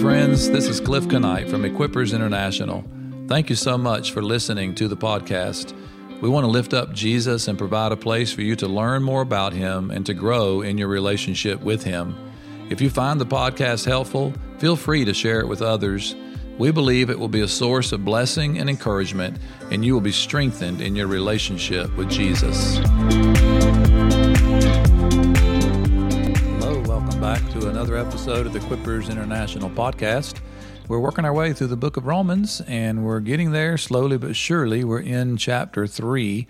Friends. This is Cliff Knight from Equippers International. Thank you so much for listening to the podcast. We want to lift up Jesus and provide a place for you to learn more about him and to grow in your relationship with him. If you find the podcast helpful, feel free to share it with others. We believe it will be a source of blessing and encouragement, and you will be strengthened in your relationship with Jesus. Episode of the Equippers International podcast. We're working our way through the book of Romans, and we're getting there slowly but surely. We're in chapter 3,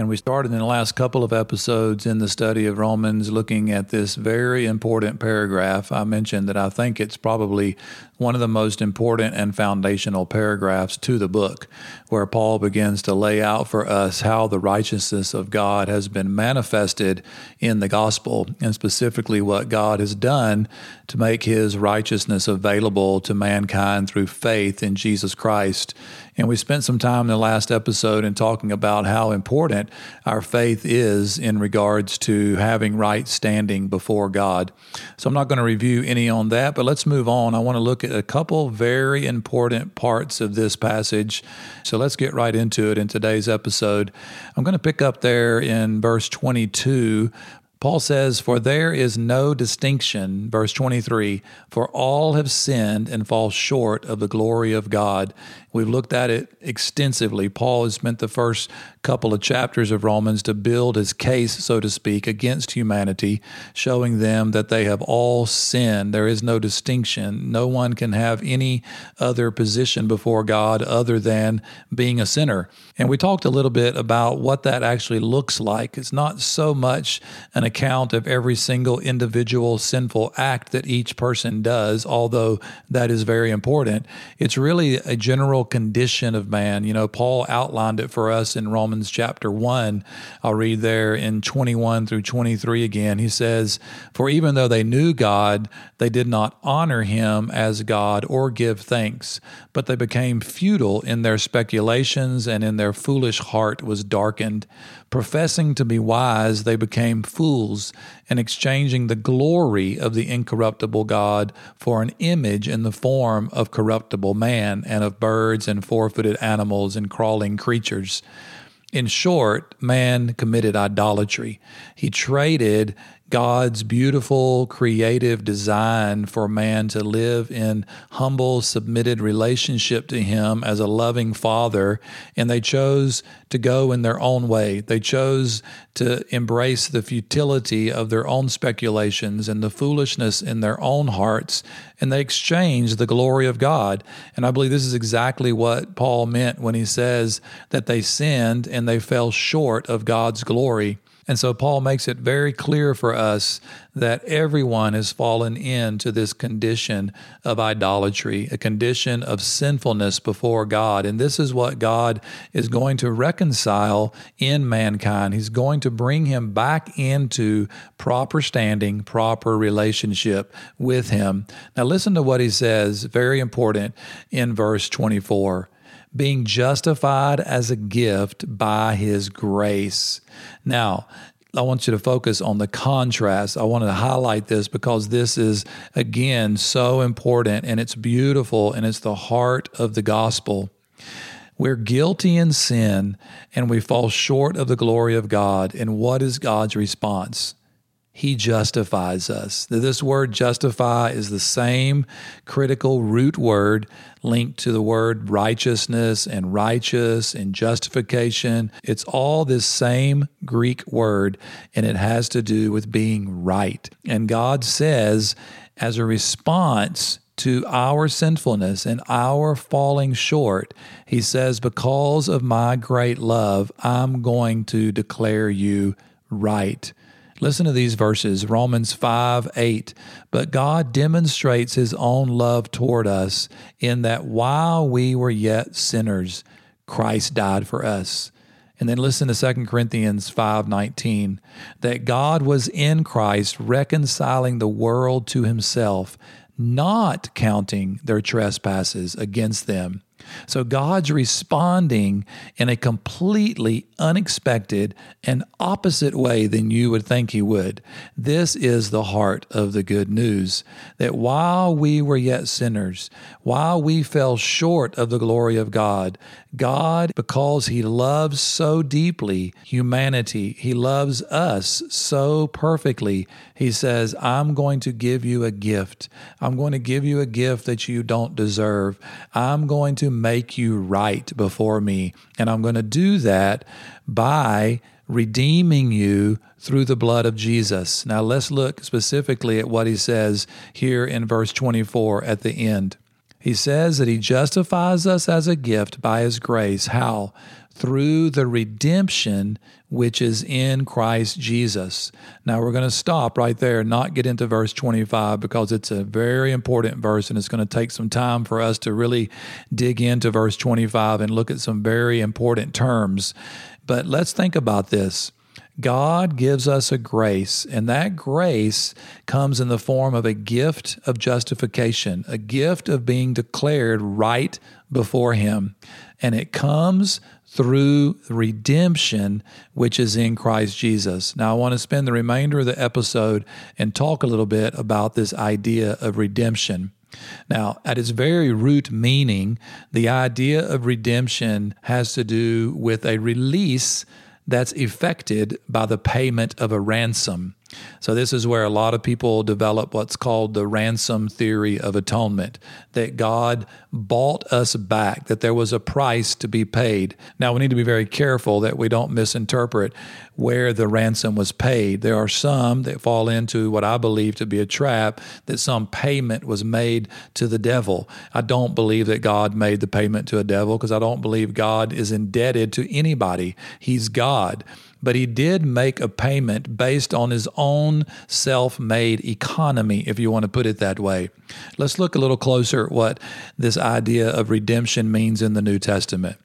and we started in the last couple of episodes in the study of Romans looking at this very important paragraph. I mentioned that I think it's probably one of the most important and foundational paragraphs to the book, where Paul begins to lay out for us how the righteousness of God has been manifested in the gospel, and specifically what God has done to make his righteousness available to mankind through faith in Jesus Christ. And we spent some time in the last episode in talking about how important our faith is in regards to having right standing before God. So I'm not going to review any on that, but let's move on. I want to look at a couple very important parts of this passage. So let's get right into it in today's episode. I'm going to pick up there in verse 22 Paul says, For there is no distinction, verse 23, for all have sinned and fall short of the glory of God. We've looked at it extensively. Paul has spent the first couple of chapters of Romans to build his case, so to speak, against humanity, showing them that they have all sinned. There is no distinction. No one can have any other position before God other than being a sinner. And we talked a little bit about what that actually looks like. It's not so much an account of every single individual sinful act that each person does, although that is very important. It's really a general condition of man. You know, Paul outlined it for us in Romans chapter 1. I'll read there in 21 through 23 again. He says, For even though they knew God, they did not honor him as God or give thanks, but they became futile in their speculations, and in their foolish heart was darkened. Professing to be wise, they became fools, and exchanging the glory of the incorruptible God for an image in the form of corruptible man and of birds and four footed animals and crawling creatures. In short, man committed idolatry. He traded God's beautiful creative design for man to live in humble, submitted relationship to Him as a loving Father, and they chose to go in their own way. They chose to embrace the futility of their own speculations and the foolishness in their own hearts, and they exchanged the glory of God. And I believe this is exactly what Paul meant when he says that they sinned and they fell short of God's glory. And so Paul makes it very clear for us that everyone has fallen into this condition of idolatry, a condition of sinfulness before God. And this is what God is going to reconcile in mankind. He's going to bring him back into proper standing, proper relationship with him. Now, listen to what he says, very important in verse 24 being justified as a gift by his grace. Now, I want you to focus on the contrast. I want to highlight this because this is, again, so important and it's beautiful and it's the heart of the gospel. We're guilty in sin and we fall short of the glory of God. And what is God's response? He justifies us. This word justify is the same critical root word linked to the word righteousness and righteous and justification. It's all this same Greek word, and it has to do with being right. And God says, as a response to our sinfulness and our falling short, He says, Because of my great love, I'm going to declare you right. Listen to these verses Romans 5 8. But God demonstrates his own love toward us in that while we were yet sinners, Christ died for us. And then listen to 2 Corinthians 5:19 that God was in Christ reconciling the world to himself, not counting their trespasses against them. So God's responding in a completely unexpected and opposite way than you would think He would. This is the heart of the good news that while we were yet sinners, while we fell short of the glory of God, God, because He loves so deeply humanity, He loves us so perfectly, He says, I'm going to give you a gift. I'm going to give you a gift that you don't deserve. I'm going to make you right before me. And I'm going to do that by redeeming you through the blood of Jesus. Now let's look specifically at what he says here in verse 24 at the end. He says that he justifies us as a gift by his grace. How? Through the redemption which is in Christ Jesus. Now we're going to stop right there not get into verse 25 because it's a very important verse and it's going to take some time for us to really dig into verse 25 and look at some very important terms. But let's think about this. God gives us a grace, and that grace comes in the form of a gift of justification, a gift of being declared right before Him. And it comes through redemption, which is in Christ Jesus. Now, I want to spend the remainder of the episode and talk a little bit about this idea of redemption. Now, at its very root meaning, the idea of redemption has to do with a release that's effected by the payment of a ransom. So, this is where a lot of people develop what's called the ransom theory of atonement that God bought us back, that there was a price to be paid. Now, we need to be very careful that we don't misinterpret where the ransom was paid. There are some that fall into what I believe to be a trap that some payment was made to the devil. I don't believe that God made the payment to a devil because I don't believe God is indebted to anybody. He's God but he did make a payment based on his own self made economy, if you want to put it that way. Let's look a little closer at what this idea of redemption means in the New Testament.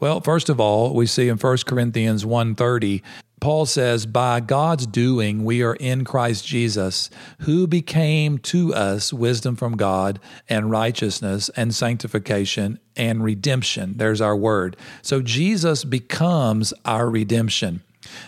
Well, first of all, we see in 1 Corinthians 1:30 Paul says, By God's doing, we are in Christ Jesus, who became to us wisdom from God and righteousness and sanctification and redemption. There's our word. So Jesus becomes our redemption.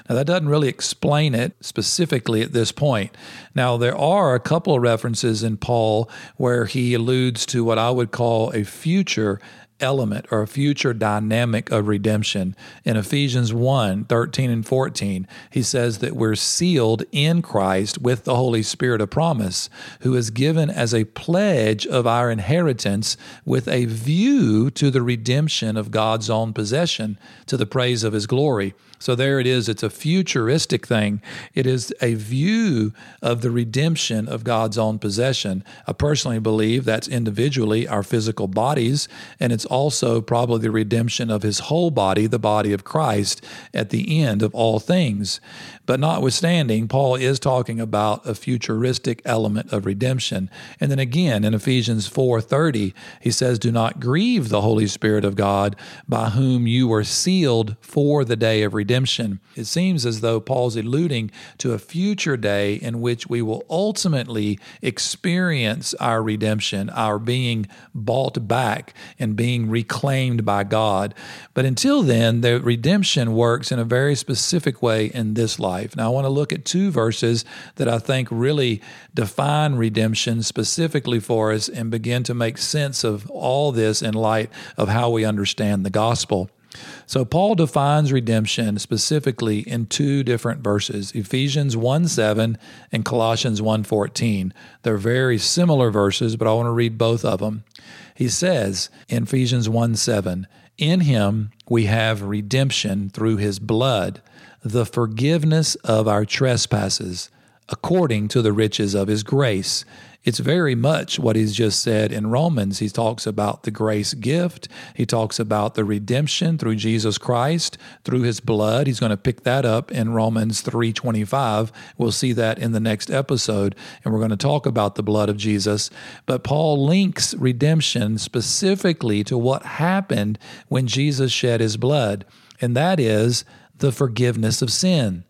Now, that doesn't really explain it specifically at this point. Now, there are a couple of references in Paul where he alludes to what I would call a future element or a future dynamic of redemption. In Ephesians 1 13 and 14, he says that we're sealed in Christ with the Holy Spirit of promise, who is given as a pledge of our inheritance with a view to the redemption of God's own possession to the praise of his glory. So there it is. It's a futuristic thing. It is a view of the redemption of God's own possession. I personally believe that's individually our physical bodies, and it's also probably the redemption of his whole body, the body of Christ, at the end of all things. But notwithstanding, Paul is talking about a futuristic element of redemption. And then again in Ephesians 4:30, he says, "Do not grieve the Holy Spirit of God, by whom you were sealed for the day of redemption." It seems as though Paul's alluding to a future day in which we will ultimately experience our redemption, our being bought back and being reclaimed by God. But until then, the redemption works in a very specific way in this life life. Now, I want to look at two verses that I think really define redemption specifically for us and begin to make sense of all this in light of how we understand the gospel. So Paul defines redemption specifically in two different verses, Ephesians 1 7 and Colossians 1 14. They're very similar verses, but I want to read both of them. He says in Ephesians 1 7, In him we have redemption through his blood the forgiveness of our trespasses according to the riches of his grace. It's very much what he's just said in Romans. He talks about the grace gift. He talks about the redemption through Jesus Christ, through his blood. He's going to pick that up in Romans 3:25. We'll see that in the next episode and we're going to talk about the blood of Jesus. But Paul links redemption specifically to what happened when Jesus shed his blood, and that is the forgiveness of sin.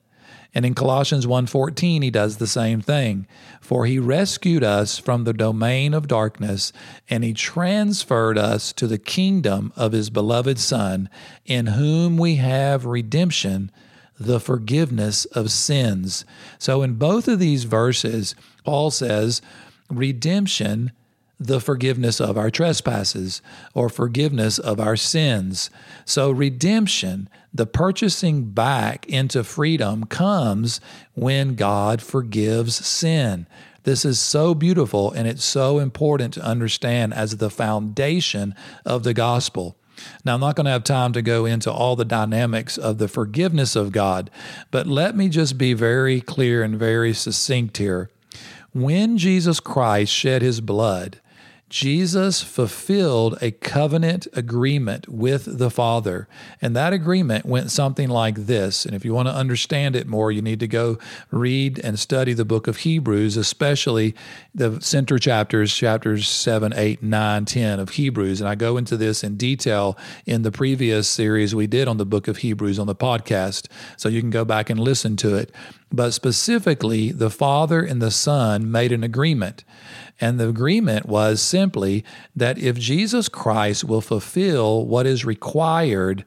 And in Colossians 1:14 he does the same thing. For he rescued us from the domain of darkness and he transferred us to the kingdom of his beloved son in whom we have redemption the forgiveness of sins. So in both of these verses Paul says redemption the forgiveness of our trespasses or forgiveness of our sins. So, redemption, the purchasing back into freedom, comes when God forgives sin. This is so beautiful and it's so important to understand as the foundation of the gospel. Now, I'm not going to have time to go into all the dynamics of the forgiveness of God, but let me just be very clear and very succinct here. When Jesus Christ shed his blood, Jesus fulfilled a covenant agreement with the Father. And that agreement went something like this. And if you want to understand it more, you need to go read and study the book of Hebrews, especially the center chapters, chapters 7, 8, 9, 10 of Hebrews. And I go into this in detail in the previous series we did on the book of Hebrews on the podcast. So you can go back and listen to it. But specifically, the Father and the Son made an agreement. And the agreement was simply that if Jesus Christ will fulfill what is required,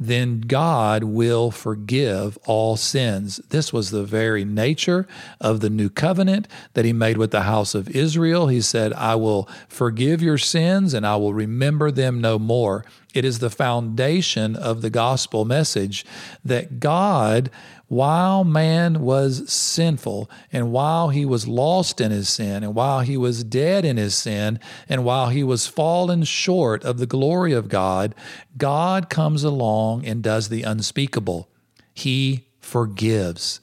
then God will forgive all sins. This was the very nature of the new covenant that he made with the house of Israel. He said, I will forgive your sins and I will remember them no more. It is the foundation of the gospel message that God while man was sinful and while he was lost in his sin and while he was dead in his sin and while he was fallen short of the glory of God, God comes along and does the unspeakable. He forgives.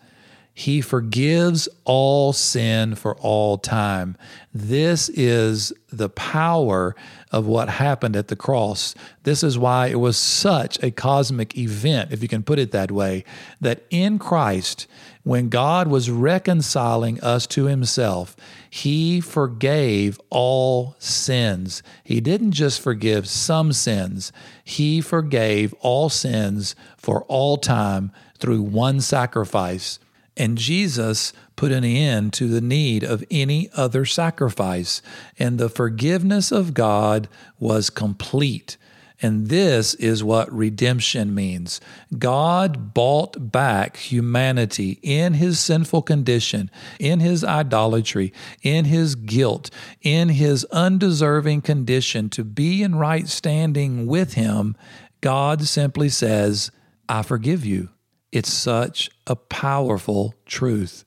He forgives all sin for all time. This is the power of what happened at the cross. This is why it was such a cosmic event, if you can put it that way, that in Christ, when God was reconciling us to himself, he forgave all sins. He didn't just forgive some sins, he forgave all sins for all time through one sacrifice and Jesus put an end to the need of any other sacrifice, and the forgiveness of God was complete. And this is what redemption means. God bought back humanity in his sinful condition, in his idolatry, in his guilt, in his undeserving condition to be in right standing with him. God simply says, I forgive you. It's such a powerful truth.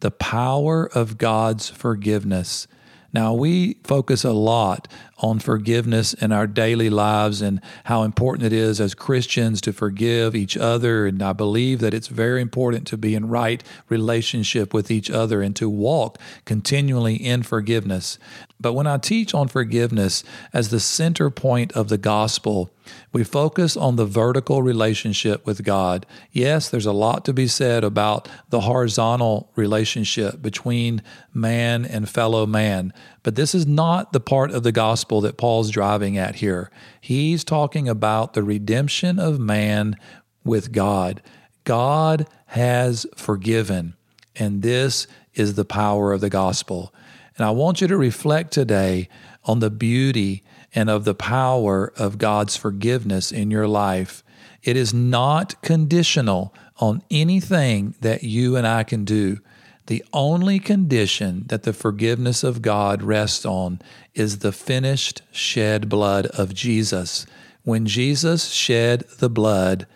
The power of God's forgiveness. Now, we focus a lot on forgiveness in our daily lives and how important it is as Christians to forgive each other. And I believe that it's very important to be in right relationship with each other and to walk continually in forgiveness. But when I teach on forgiveness as the center point of the gospel, we focus on the vertical relationship with God. Yes, there's a lot to be said about the horizontal relationship between man and fellow man, but this is not the part of the gospel that Paul's driving at here. He's talking about the redemption of man with God. God has forgiven, and this is the power of the gospel. And I want you to reflect today on the beauty and of the power of God's forgiveness in your life. It is not conditional on anything that you and I can do. The only condition that the forgiveness of God rests on is the finished shed blood of Jesus. When Jesus shed the blood,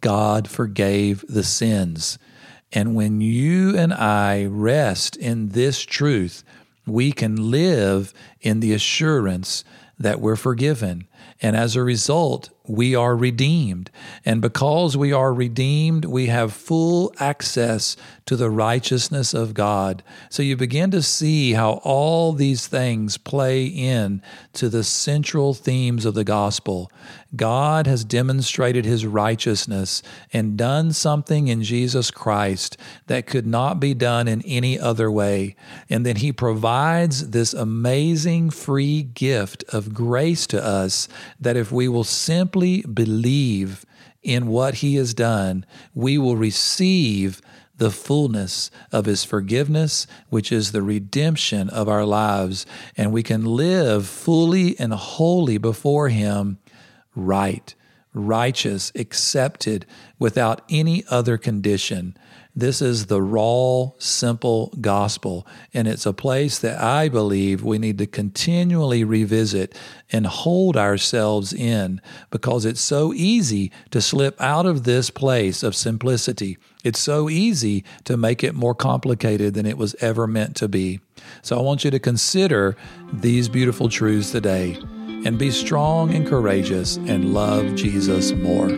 God forgave the sins. And when you and I rest in this truth, we can live in the assurance that we're forgiven. And as a result, we are redeemed. And because we are redeemed, we have full access to the righteousness of God. So you begin to see how all these things play in to the central themes of the gospel. God has demonstrated his righteousness and done something in Jesus Christ that could not be done in any other way. And then he provides this amazing free gift of grace to that if we will simply believe in what he has done, we will receive the fullness of His forgiveness, which is the redemption of our lives, and we can live fully and wholly before Him right, righteous, accepted without any other condition. This is the raw, simple gospel. And it's a place that I believe we need to continually revisit and hold ourselves in because it's so easy to slip out of this place of simplicity. It's so easy to make it more complicated than it was ever meant to be. So I want you to consider these beautiful truths today and be strong and courageous and love Jesus more.